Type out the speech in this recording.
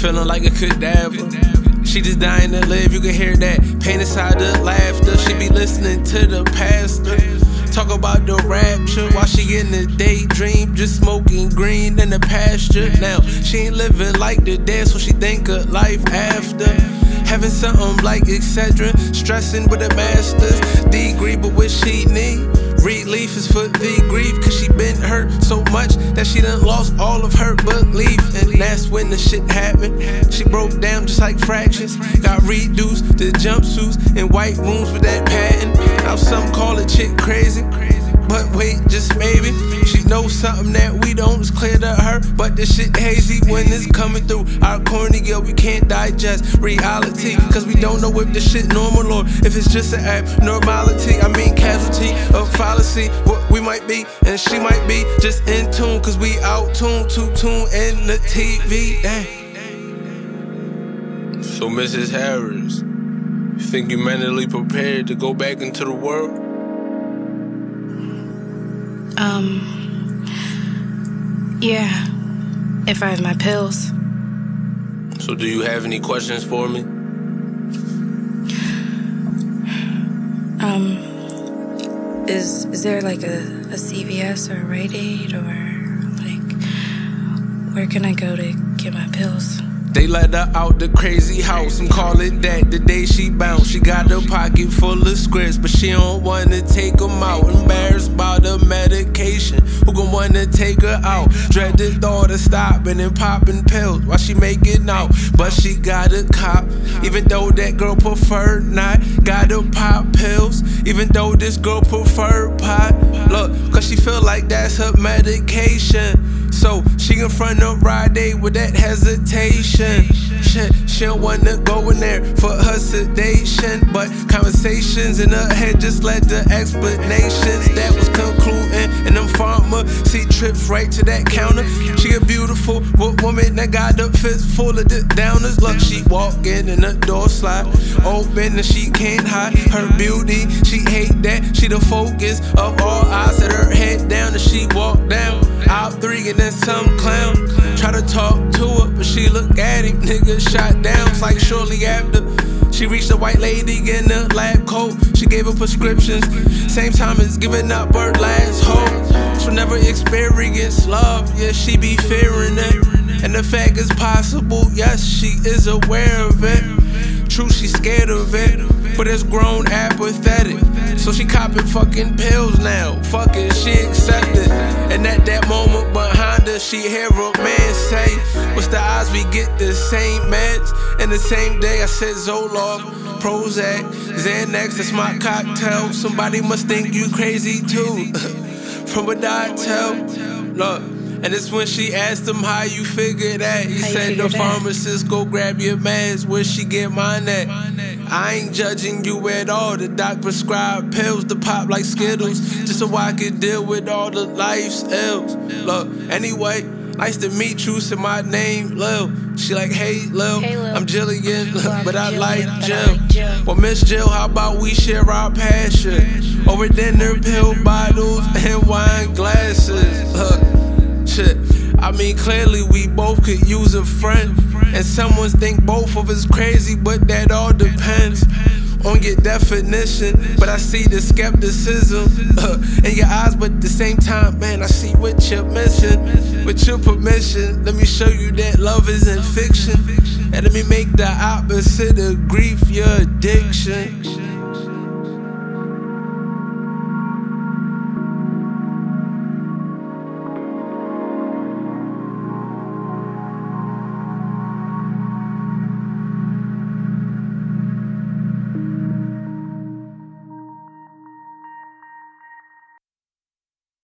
Feeling like a cadaver. She just dying to live, you can hear that pain inside the laughter. She be listening to the pastor. Talk about the rapture while she in the daydream, just smoking green in the pasture. Now she ain't living like the dead, so she think of life after. Having something like etc. Stressing with the master's degree, but what she need? Relief is for the grief, cause she been hurt so much that she done lost all of her belief. And that's when the shit happened. She broke down just like fractions. Got reduced to jumpsuits in white rooms with that pattern. Now some call it chick crazy. But wait, just maybe she knows something that we don't. It's clear to her, but the shit hazy when it's coming through our corny girl. We can't digest reality, cause we don't know if the shit normal or if it's just an abnormality. I mean, casualty of fallacy. What we might be, and she might be just in tune, cause we out tuned to tune in the TV. Dang. So, Mrs. Harris, you think you're mentally prepared to go back into the world? Um, yeah, if I have my pills. So, do you have any questions for me? Um, is is there like a, a CVS or a Rite Aid or like where can I go to get my pills? They let her out the crazy house and call it that the day she bounced. She got her pocket full of scripts, but she don't wanna take them out. Embarrassed by the medication, who gon' wanna take her out? Dread the thought of stopping and popping pills while she making out. But she got a cop, even though that girl preferred not. Got to pop pills, even though this girl preferred pot. Look, cause she feel like that's her medication. So she in front of Ride with that hesitation. Shit, she don't wanna go in there for her sedation. But conversations in her head just led to explanations that was them pharmacy trips right to that counter. She a beautiful woman that got the fist full of the downers. Look, she walking and the door slide open and she can't hide her beauty. She hate that. She the focus of all eyes. Set her head down and she walk down. Out three and then some clown. Try to talk to her, but she look at him. Nigga shot down. It's like shortly after. She reached a white lady in a lab coat. She gave her prescriptions. Same time as giving up her last hope. She'll never experience love. Yeah, she be fearing it. And the fact is possible. Yes, she is aware of it. True, she's scared of it. But it's grown apathetic. So she copping fucking pills now. Fuck it, she accepted. And at that moment behind her, she hear a man say, What's the odds we get the same meds? And the same day I said Zoloft, Prozac, Xanax, that's my cocktail. Somebody must think you crazy too. From what I tell, look. And it's when she asked him how you figure that. He How said the that? pharmacist go grab your meds. Where she get mine at? I ain't judging you at all. The doc prescribed pills to pop like Skittles, just so I could deal with all the life's ills. Look, anyway, nice to meet you. Say my name, Lil. She like, hey, Lil, Hey, Lil. I'm Jillian, but I like Jill. like. Well, Miss Jill, how about we share our passion over dinner, pill bottles, and wine glasses? Shit. I mean, clearly we both could use a friend. And someone think both of us crazy, but that all depends on your definition. But I see the skepticism in your eyes, but at the same time, man, I see what you're missing. With your permission, let me show you that love isn't fiction. And let me make the opposite of grief your addiction.